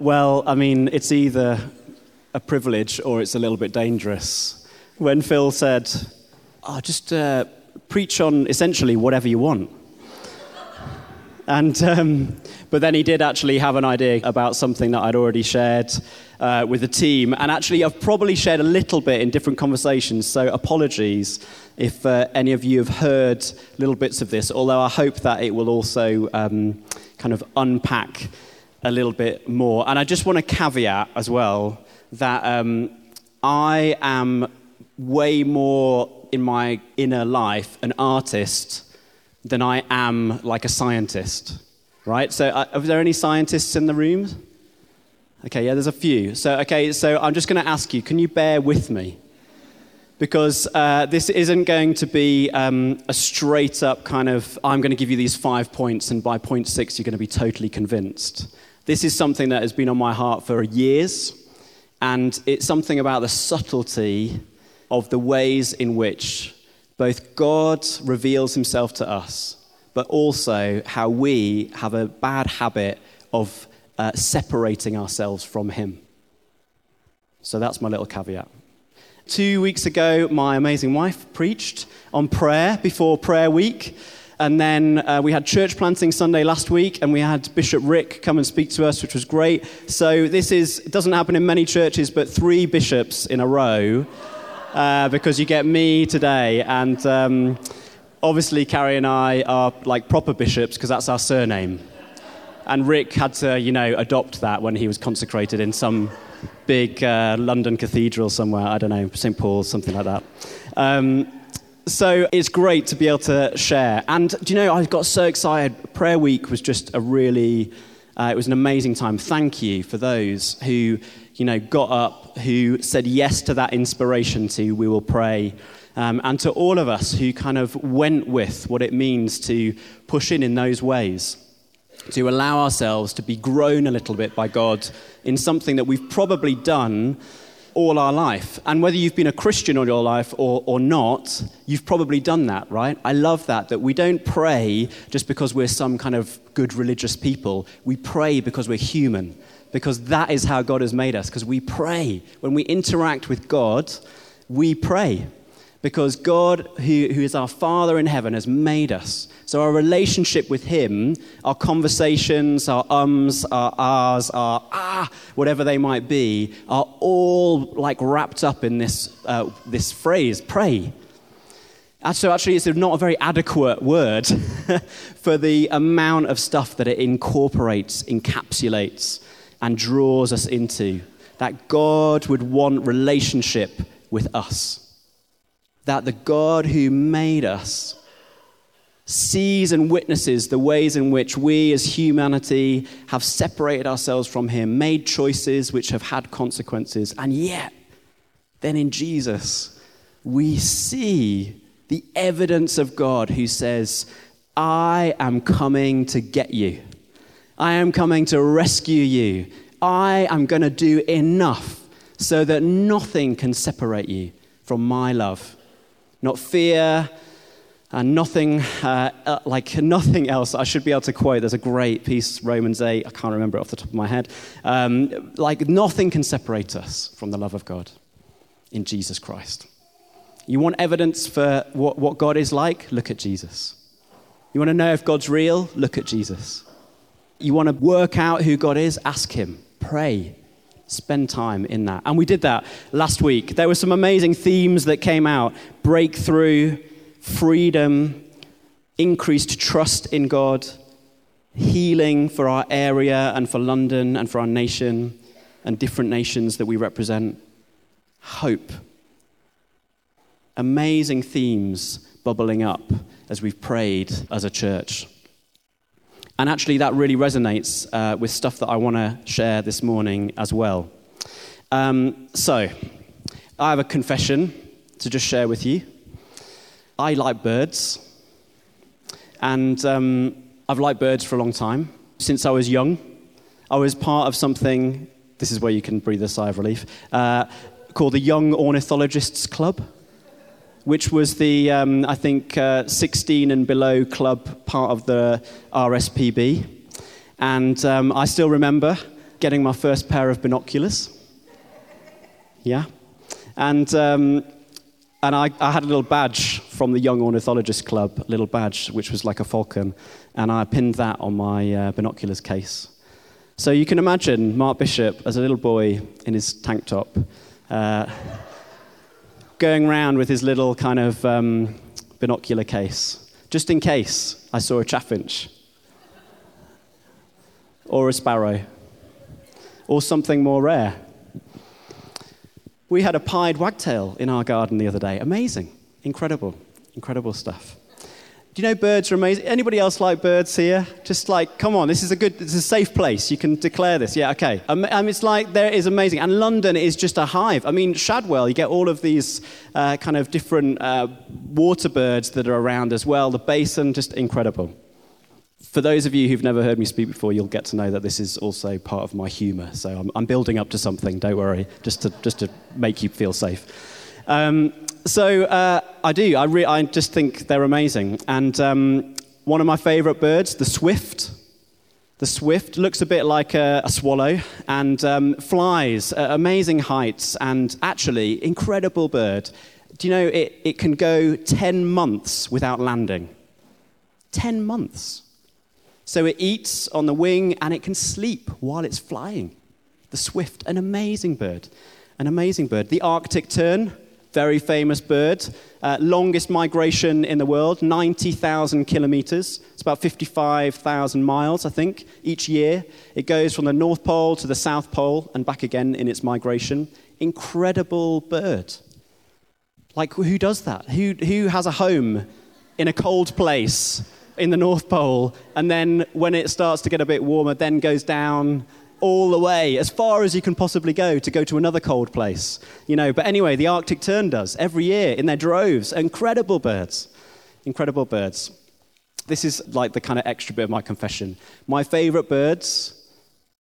Well, I mean, it's either a privilege or it's a little bit dangerous. When Phil said, oh, just uh, preach on essentially whatever you want. And, um, but then he did actually have an idea about something that I'd already shared uh, with the team. And actually, I've probably shared a little bit in different conversations, so apologies if uh, any of you have heard little bits of this, although I hope that it will also um, kind of unpack a little bit more. And I just want to caveat as well that um, I am way more in my inner life an artist than I am like a scientist, right? So, uh, are there any scientists in the room? Okay, yeah, there's a few. So, okay, so I'm just going to ask you can you bear with me? Because uh, this isn't going to be um, a straight up kind of, I'm going to give you these five points, and by point six, you're going to be totally convinced. This is something that has been on my heart for years, and it's something about the subtlety of the ways in which both God reveals himself to us, but also how we have a bad habit of uh, separating ourselves from him. So that's my little caveat. Two weeks ago, my amazing wife preached on prayer before prayer week. And then uh, we had church planting Sunday last week, and we had Bishop Rick come and speak to us, which was great. So this is doesn't happen in many churches, but three bishops in a row uh, because you get me today. And um, obviously, Carrie and I are like proper bishops because that's our surname. And Rick had to, you know, adopt that when he was consecrated in some big uh, London cathedral somewhere. I don't know, St. Paul's, something like that. Um, so it's great to be able to share. And do you know, I got so excited. Prayer week was just a really, uh, it was an amazing time. Thank you for those who you know, got up, who said yes to that inspiration to We Will Pray, um, and to all of us who kind of went with what it means to push in in those ways, to allow ourselves to be grown a little bit by God in something that we've probably done all our life. And whether you've been a Christian all your life or, or not, you've probably done that, right? I love that, that we don't pray just because we're some kind of good religious people. We pray because we're human because that is how God has made us, because we pray. When we interact with God, we pray. Because God, who, who is our Father in heaven, has made us. So our relationship with Him, our conversations, our ums, our ahs, our ah, whatever they might be, are all like wrapped up in this, uh, this phrase, pray. So actually, it's not a very adequate word for the amount of stuff that it incorporates, encapsulates and draws us into. That God would want relationship with us. That the God who made us sees and witnesses the ways in which we as humanity have separated ourselves from Him, made choices which have had consequences, and yet, then in Jesus, we see the evidence of God who says, I am coming to get you. I am coming to rescue you. I am going to do enough so that nothing can separate you from my love. Not fear, and nothing uh, uh, like nothing else i should be able to quote. There's a great piece romans 8 i can't remember it off the top of my head. Um, like nothing can separate us from the love of god in jesus christ. You want evidence for what, what god is like? Look at jesus. You want to know if god's real? Look at jesus. You want to work out who God is? Ask Him. Pray. Spend time in that. And we did that last week. There were some amazing themes that came out breakthrough, freedom, increased trust in God, healing for our area and for London and for our nation and different nations that we represent, hope. Amazing themes bubbling up as we've prayed as a church. And actually, that really resonates uh, with stuff that I want to share this morning as well. Um, so, I have a confession to just share with you. I like birds, and um, I've liked birds for a long time. Since I was young, I was part of something, this is where you can breathe a sigh of relief, uh, called the Young Ornithologists Club which was the, um, I think, uh, 16 and below club part of the RSPB. And um, I still remember getting my first pair of binoculars. Yeah. And, um, and I, I, had a little badge from the Young Ornithologist Club, a little badge which was like a falcon, and I pinned that on my uh, binoculars case. So you can imagine Mark Bishop as a little boy in his tank top, uh, going around with his little kind of um, binocular case, just in case I saw a chaffinch or a sparrow or something more rare. We had a pied wagtail in our garden the other day. Amazing. Incredible. Incredible stuff. Do you know birds are amazing? Anybody else like birds here? Just like, come on, this is a good, is a safe place. You can declare this. Yeah, okay. Um, um, it's like, there is amazing. And London is just a hive. I mean, Shadwell, you get all of these uh, kind of different uh, water birds that are around as well. The basin, just incredible. For those of you who've never heard me speak before, you'll get to know that this is also part of my humor. So I'm, I'm building up to something, don't worry, just to, just to make you feel safe. Um, so uh, I do. I, re- I just think they're amazing. And um, one of my favorite birds, the swift. The swift looks a bit like a, a swallow and um, flies at amazing heights and actually, incredible bird. Do you know it, it can go 10 months without landing? 10 months. So it eats on the wing and it can sleep while it's flying. The swift, an amazing bird. An amazing bird. The Arctic tern, very famous bird. Uh, longest migration in the world, 90,000 kilometers. It's about 55,000 miles, I think, each year. It goes from the North Pole to the South Pole and back again in its migration. Incredible bird. Like, who does that? Who, who has a home in a cold place in the North Pole, and then when it starts to get a bit warmer, then goes down all the way, as far as you can possibly go, to go to another cold place. You know, but anyway, the Arctic tern does every year in their droves. Incredible birds. Incredible birds. This is like the kind of extra bit of my confession. My favorite birds,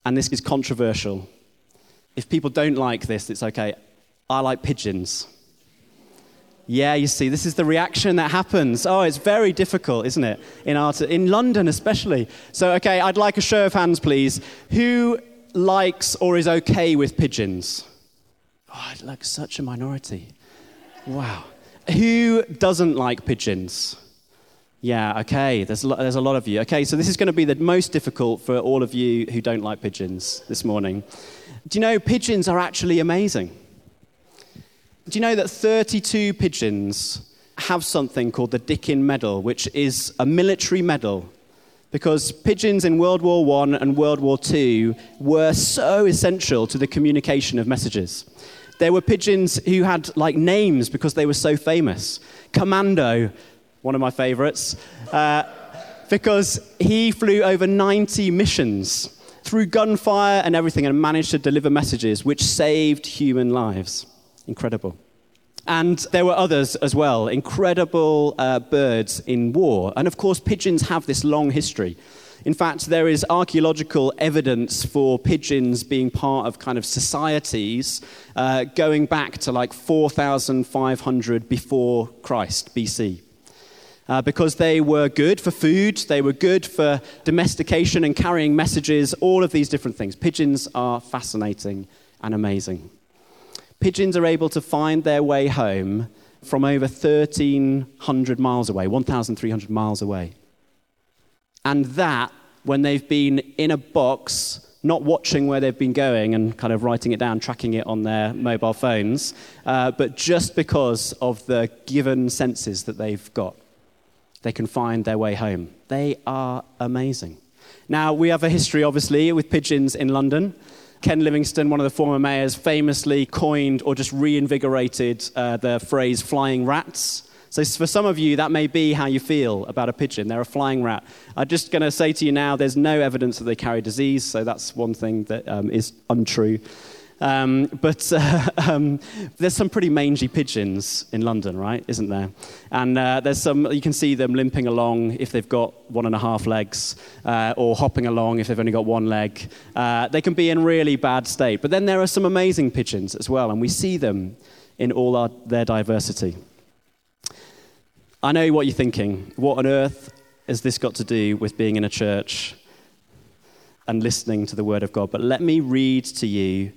and this is controversial. If people don't like this, it's okay. I like pigeons. Yeah, you see, this is the reaction that happens. Oh, it's very difficult, isn't it? In art, in London especially. So, okay, I'd like a show of hands, please. Who likes or is okay with pigeons? Oh, I like such a minority. Wow. Who doesn't like pigeons? Yeah, okay, there's a, lot, there's a lot of you. Okay, so this is going to be the most difficult for all of you who don't like pigeons this morning. Do you know pigeons are actually amazing? Do you know that 32 pigeons have something called the Dickin Medal, which is a military medal? Because pigeons in World War I and World War II were so essential to the communication of messages. There were pigeons who had like names because they were so famous. Commando, one of my favorites, uh, because he flew over 90 missions through gunfire and everything and managed to deliver messages which saved human lives. Incredible. And there were others as well, incredible uh, birds in war. And of course, pigeons have this long history. In fact, there is archaeological evidence for pigeons being part of kind of societies uh, going back to like 4,500 before Christ, BC. Uh, because they were good for food, they were good for domestication and carrying messages, all of these different things. Pigeons are fascinating and amazing pigeons are able to find their way home from over 1,300 miles away, 1,300 miles away. And that, when they've been in a box, not watching where they've been going and kind of writing it down, tracking it on their mobile phones, uh, but just because of the given senses that they've got, they can find their way home. They are amazing. Now, we have a history, obviously, with pigeons in London. Ken Livingstone, one of the former mayors, famously coined or just reinvigorated uh, the phrase flying rats. So, for some of you, that may be how you feel about a pigeon. They're a flying rat. I'm just going to say to you now there's no evidence that they carry disease, so that's one thing that um, is untrue. Um, but uh, um, there's some pretty mangy pigeons in London, right? Isn't there? And uh, there's some, you can see them limping along if they've got one and a half legs, uh, or hopping along if they've only got one leg. Uh, they can be in really bad state. But then there are some amazing pigeons as well, and we see them in all our, their diversity. I know what you're thinking. What on earth has this got to do with being in a church? and listening to the word of God. But let me read to you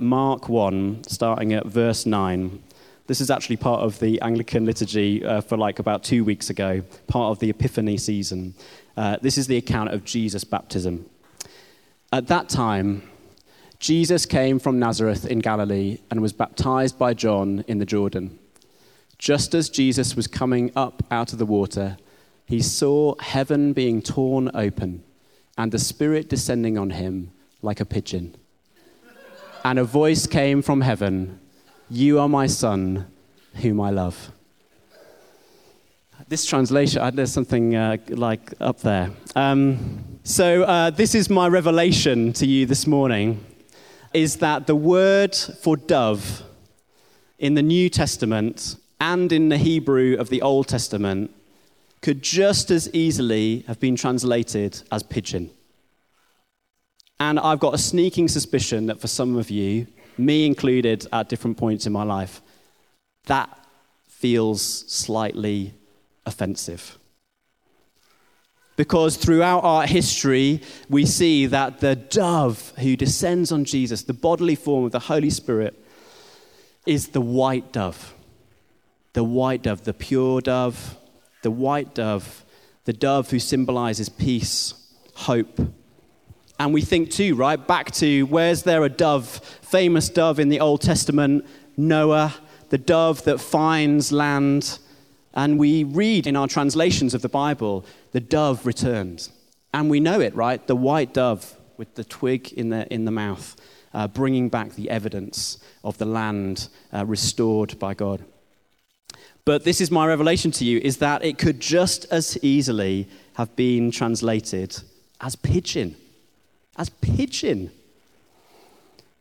Mark 1, starting at verse 9. This is actually part of the Anglican liturgy uh, for like about two weeks ago, part of the Epiphany season. Uh, this is the account of Jesus' baptism. At that time, Jesus came from Nazareth in Galilee and was baptized by John in the Jordan. Just as Jesus was coming up out of the water, he saw heaven being torn open and the Spirit descending on him like a pigeon. And a voice came from heaven You are my Son, whom I love. This translation, uh, there's something uh, like up there. Um, so, uh, this is my revelation to you this morning is that the word for dove in the New Testament and in the Hebrew of the Old Testament could just as easily have been translated as pigeon. And I've got a sneaking suspicion that for some of you, me included at different points in my life, that feels slightly offensive. Because throughout our history, we see that the dove who descends on Jesus, the bodily form of the Holy Spirit, is the white dove. The white dove, the pure dove, the white dove, the dove who symbolizes peace, hope. And we think too, right, back to where's there a dove, famous dove in the Old Testament, Noah, the dove that finds land. And we read in our translations of the Bible, the dove returned. And we know it, right? The white dove with the twig in the, in the mouth, uh, bringing back the evidence of the land uh, restored by God. But this is my revelation to you is that it could just as easily have been translated as pigeon. As pigeon.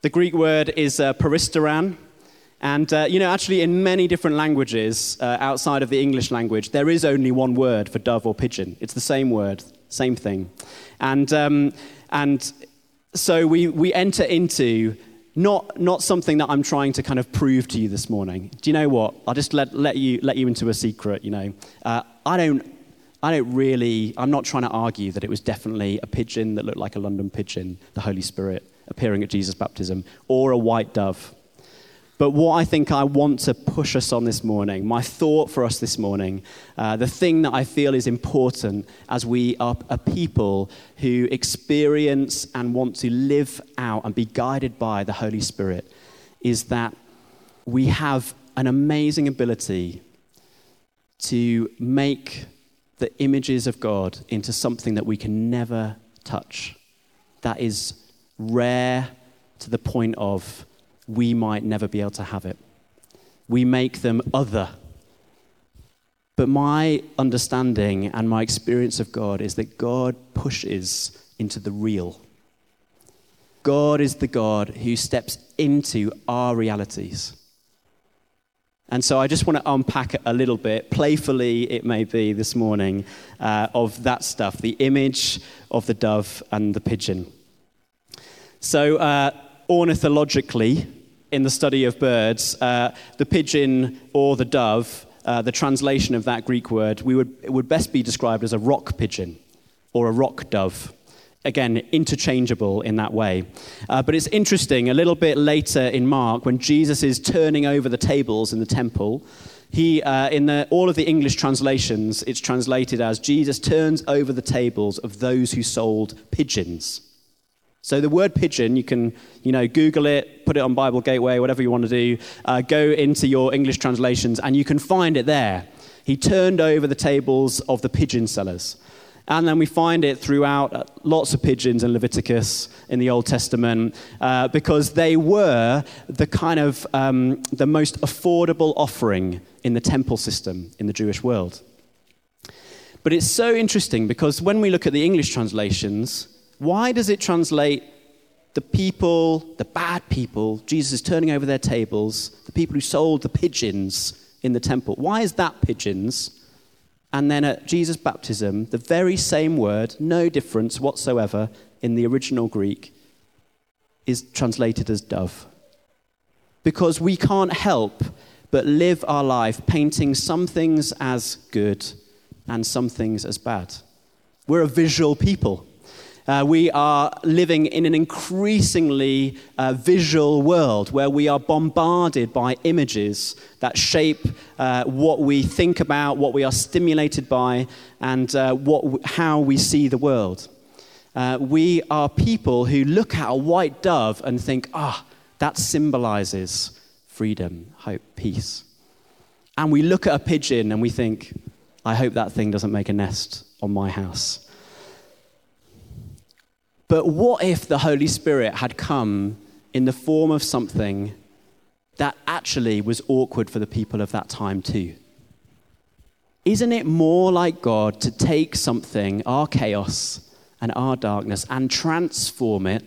The Greek word is uh, peristeran. And, uh, you know, actually, in many different languages uh, outside of the English language, there is only one word for dove or pigeon. It's the same word, same thing. And, um, and so we, we enter into not, not something that I'm trying to kind of prove to you this morning. Do you know what? I'll just let, let, you, let you into a secret, you know. Uh, I, don't, I don't really, I'm not trying to argue that it was definitely a pigeon that looked like a London pigeon, the Holy Spirit appearing at Jesus' baptism, or a white dove. But what I think I want to push us on this morning, my thought for us this morning, uh, the thing that I feel is important as we are a people who experience and want to live out and be guided by the Holy Spirit, is that we have an amazing ability to make the images of God into something that we can never touch. That is rare to the point of we might never be able to have it. We make them other. But my understanding and my experience of God is that God pushes into the real. God is the God who steps into our realities. And so I just want to unpack a little bit, playfully it may be this morning, uh, of that stuff the image of the dove and the pigeon. So, uh, ornithologically, in the study of birds, uh, the pigeon or the dove, uh, the translation of that Greek word, we would, it would best be described as a rock pigeon or a rock dove. Again, interchangeable in that way. Uh, but it's interesting, a little bit later in Mark, when Jesus is turning over the tables in the temple, he, uh, in the, all of the English translations, it's translated as Jesus turns over the tables of those who sold pigeons. So the word pigeon, you can, you know, Google it, put it on Bible Gateway, whatever you want to do. Uh, go into your English translations, and you can find it there. He turned over the tables of the pigeon sellers. And then we find it throughout uh, lots of pigeons in Leviticus in the Old Testament uh, because they were the kind of um, the most affordable offering in the temple system in the Jewish world. But it's so interesting because when we look at the English translations, why does it translate the people, the bad people, Jesus is turning over their tables, the people who sold the pigeons in the temple? Why is that pigeons? And then at Jesus' baptism, the very same word, no difference whatsoever in the original Greek, is translated as dove. Because we can't help but live our life painting some things as good and some things as bad. We're a visual people. Uh, we are living in an increasingly uh, visual world where we are bombarded by images that shape uh, what we think about, what we are stimulated by, and uh, what, how we see the world. Uh, we are people who look at a white dove and think, ah, that symbolizes freedom, hope, peace. And we look at a pigeon and we think, I hope that thing doesn't make a nest on my house. But what if the Holy Spirit had come in the form of something that actually was awkward for the people of that time too? Isn't it more like God to take something, our chaos and our darkness, and transform it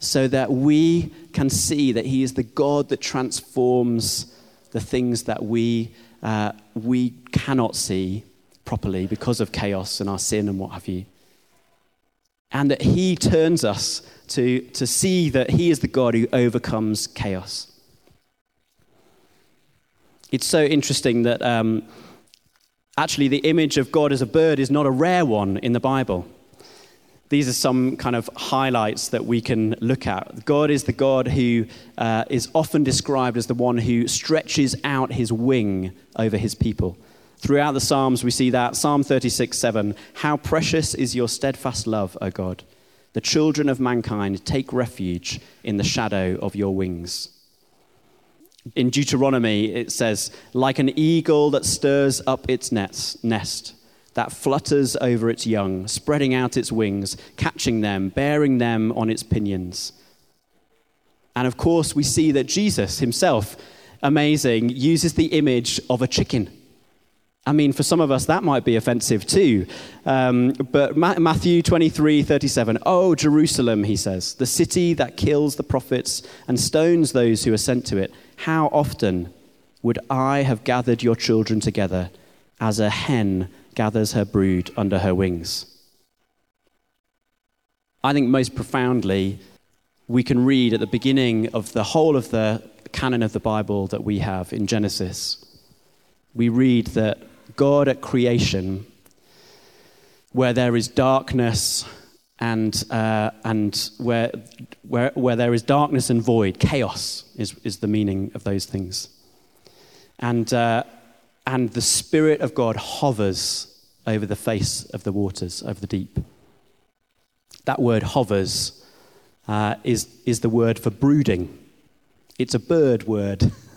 so that we can see that He is the God that transforms the things that we, uh, we cannot see properly because of chaos and our sin and what have you? And that he turns us to, to see that he is the God who overcomes chaos. It's so interesting that um, actually the image of God as a bird is not a rare one in the Bible. These are some kind of highlights that we can look at. God is the God who uh, is often described as the one who stretches out his wing over his people. Throughout the Psalms, we see that. Psalm 36 7 How precious is your steadfast love, O God! The children of mankind take refuge in the shadow of your wings. In Deuteronomy, it says, Like an eagle that stirs up its nest, that flutters over its young, spreading out its wings, catching them, bearing them on its pinions. And of course, we see that Jesus himself, amazing, uses the image of a chicken I mean, for some of us, that might be offensive too. Um, but Ma- Matthew 23 37, Oh, Jerusalem, he says, the city that kills the prophets and stones those who are sent to it. How often would I have gathered your children together as a hen gathers her brood under her wings? I think most profoundly, we can read at the beginning of the whole of the canon of the Bible that we have in Genesis. We read that God at creation, where there is darkness and, uh, and where, where, where there is darkness and void, chaos is, is the meaning of those things. And, uh, and the Spirit of God hovers over the face of the waters, over the deep. That word hovers uh, is, is the word for brooding. It's a bird word.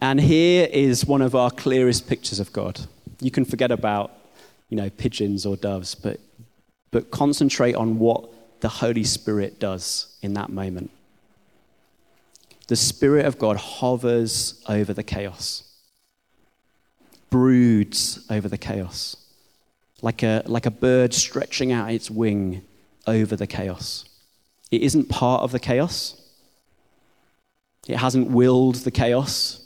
And here is one of our clearest pictures of God. You can forget about, you know, pigeons or doves, but, but concentrate on what the Holy Spirit does in that moment. The Spirit of God hovers over the chaos, broods over the chaos, like a, like a bird stretching out its wing over the chaos. It isn't part of the chaos, it hasn't willed the chaos,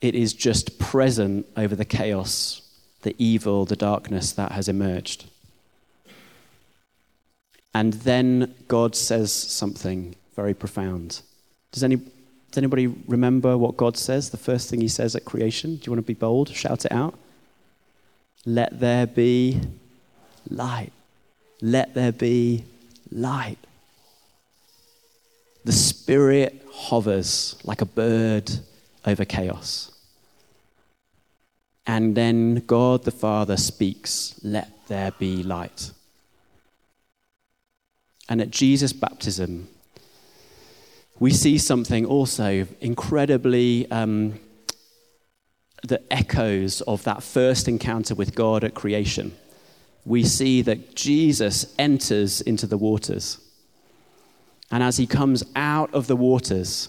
it is just present over the chaos, the evil, the darkness that has emerged. And then God says something very profound. Does, any, does anybody remember what God says? The first thing he says at creation? Do you want to be bold? Shout it out. Let there be light. Let there be light. The Spirit hovers like a bird over chaos. And then God the Father speaks, Let there be light. And at Jesus' baptism, we see something also incredibly um, that echoes of that first encounter with God at creation. We see that Jesus enters into the waters. And as he comes out of the waters,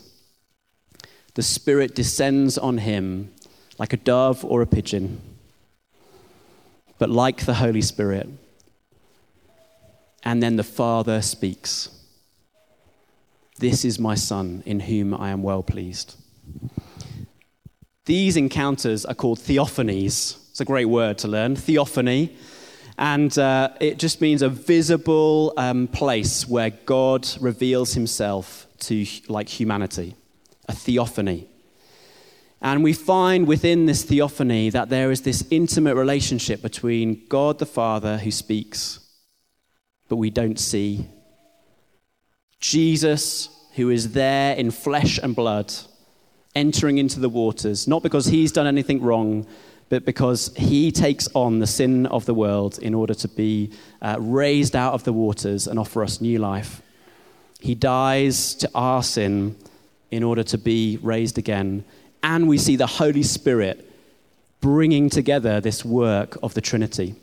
the Spirit descends on him like a dove or a pigeon, but like the Holy Spirit. And then the Father speaks This is my Son, in whom I am well pleased. These encounters are called theophanies. It's a great word to learn. Theophany. And uh, it just means a visible um, place where God reveals himself to like humanity a theophany. And we find within this theophany that there is this intimate relationship between God the Father who speaks, but we don't see, Jesus who is there in flesh and blood, entering into the waters, not because he's done anything wrong, but because he takes on the sin of the world in order to be uh, raised out of the waters and offer us new life. He dies to our sin in order to be raised again. And we see the Holy Spirit bringing together this work of the Trinity.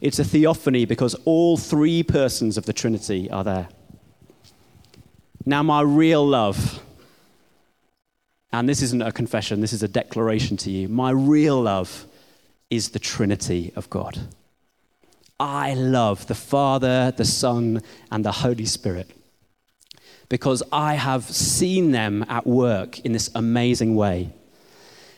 It's a theophany because all three persons of the Trinity are there. Now, my real love, and this isn't a confession, this is a declaration to you. My real love is the Trinity of God. I love the Father, the Son, and the Holy Spirit because I have seen them at work in this amazing way.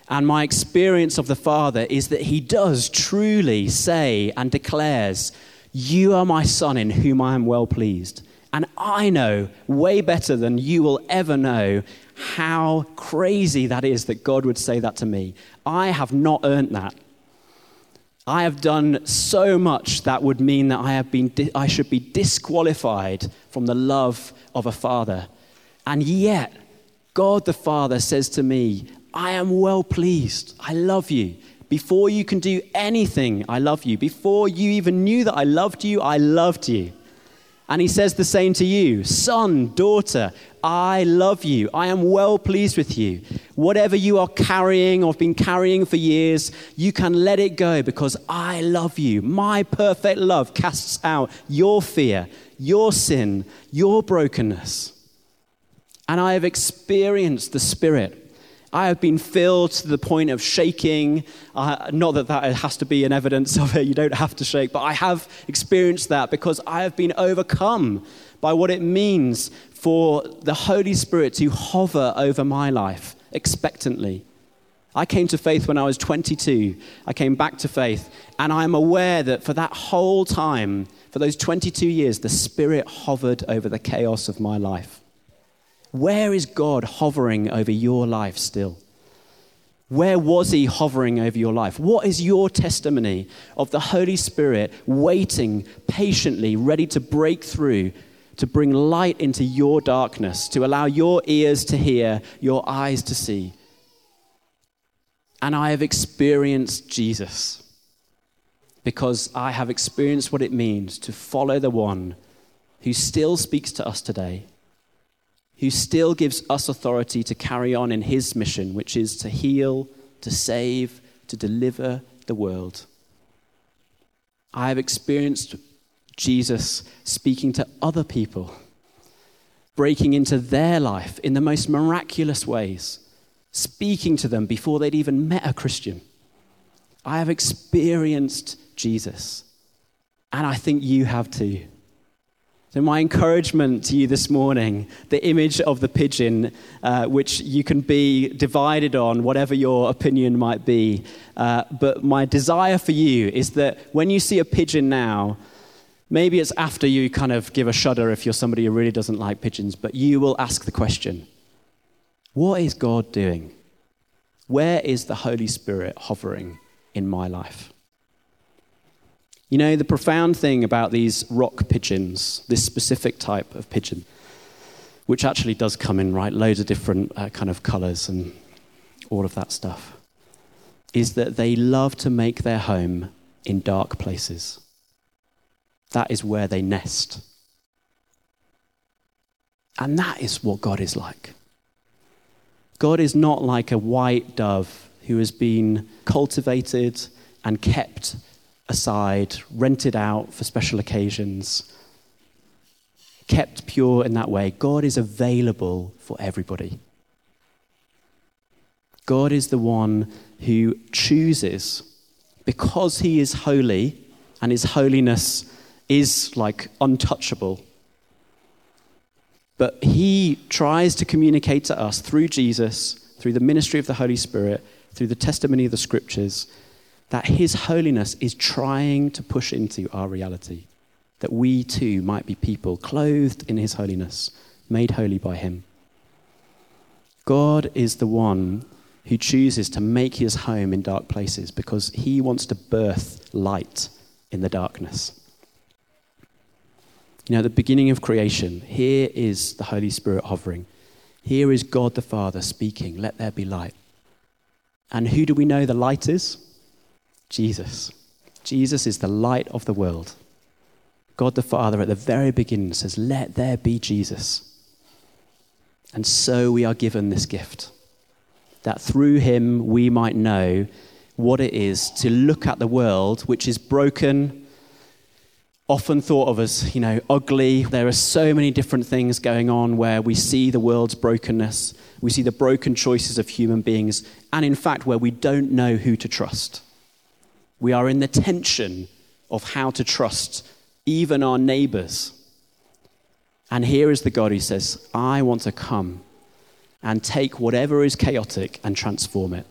And my experience of the Father is that He does truly say and declares, You are my Son in whom I am well pleased. And I know way better than you will ever know how crazy that is that God would say that to me. I have not earned that. I have done so much that would mean that I, have been, I should be disqualified from the love of a father. And yet, God the Father says to me, I am well pleased. I love you. Before you can do anything, I love you. Before you even knew that I loved you, I loved you. And he says the same to you Son, daughter, I love you. I am well pleased with you. Whatever you are carrying or have been carrying for years, you can let it go because I love you. My perfect love casts out your fear, your sin, your brokenness. And I have experienced the Spirit I have been filled to the point of shaking. Uh, not that that has to be an evidence of it, you don't have to shake, but I have experienced that because I have been overcome by what it means for the Holy Spirit to hover over my life expectantly. I came to faith when I was 22. I came back to faith, and I'm aware that for that whole time, for those 22 years, the Spirit hovered over the chaos of my life. Where is God hovering over your life still? Where was he hovering over your life? What is your testimony of the Holy Spirit waiting patiently, ready to break through, to bring light into your darkness, to allow your ears to hear, your eyes to see? And I have experienced Jesus because I have experienced what it means to follow the one who still speaks to us today who still gives us authority to carry on in his mission, which is to heal, to save, to deliver the world. I have experienced Jesus speaking to other people, breaking into their life in the most miraculous ways, speaking to them before they'd even met a Christian. I have experienced Jesus, and I think you have too. So, my encouragement to you this morning the image of the pigeon, uh, which you can be divided on, whatever your opinion might be. Uh, but my desire for you is that when you see a pigeon now, maybe it's after you kind of give a shudder if you're somebody who really doesn't like pigeons, but you will ask the question What is God doing? Where is the Holy Spirit hovering in my life? You know, the profound thing about these rock pigeons, this specific type of pigeon, which actually does come in, right, loads of different uh, kind of colors and all of that stuff, is that they love to make their home in dark places. That is where they nest. And that is what God is like. God is not like a white dove who has been cultivated and kept aside, rented out for special occasions, kept pure in that way. God is available for everybody. God is the one who chooses, because he is holy and his holiness is like untouchable. But he tries to communicate to us through Jesus, through the ministry of the Holy Spirit, through the testimony of the scriptures, that His holiness is trying to push into our reality, that we too might be people clothed in His holiness, made holy by Him. God is the one who chooses to make his home in dark places because he wants to birth light in the darkness. You know, the beginning of creation, here is the Holy Spirit hovering. Here is God the Father speaking, let there be light. And who do we know the light is? Jesus. Jesus is the light of the world. God the Father at the very beginning says, Let there be Jesus. And so we are given this gift that through him we might know what it is to look at the world, which is broken, often thought of as, you know, ugly. There are so many different things going on where we see the world's brokenness, we see the broken choices of human beings, and in fact, where we don't know who to trust. We are in the tension of how to trust even our neighbors. And here is the God who says, I want to come and take whatever is chaotic and transform it.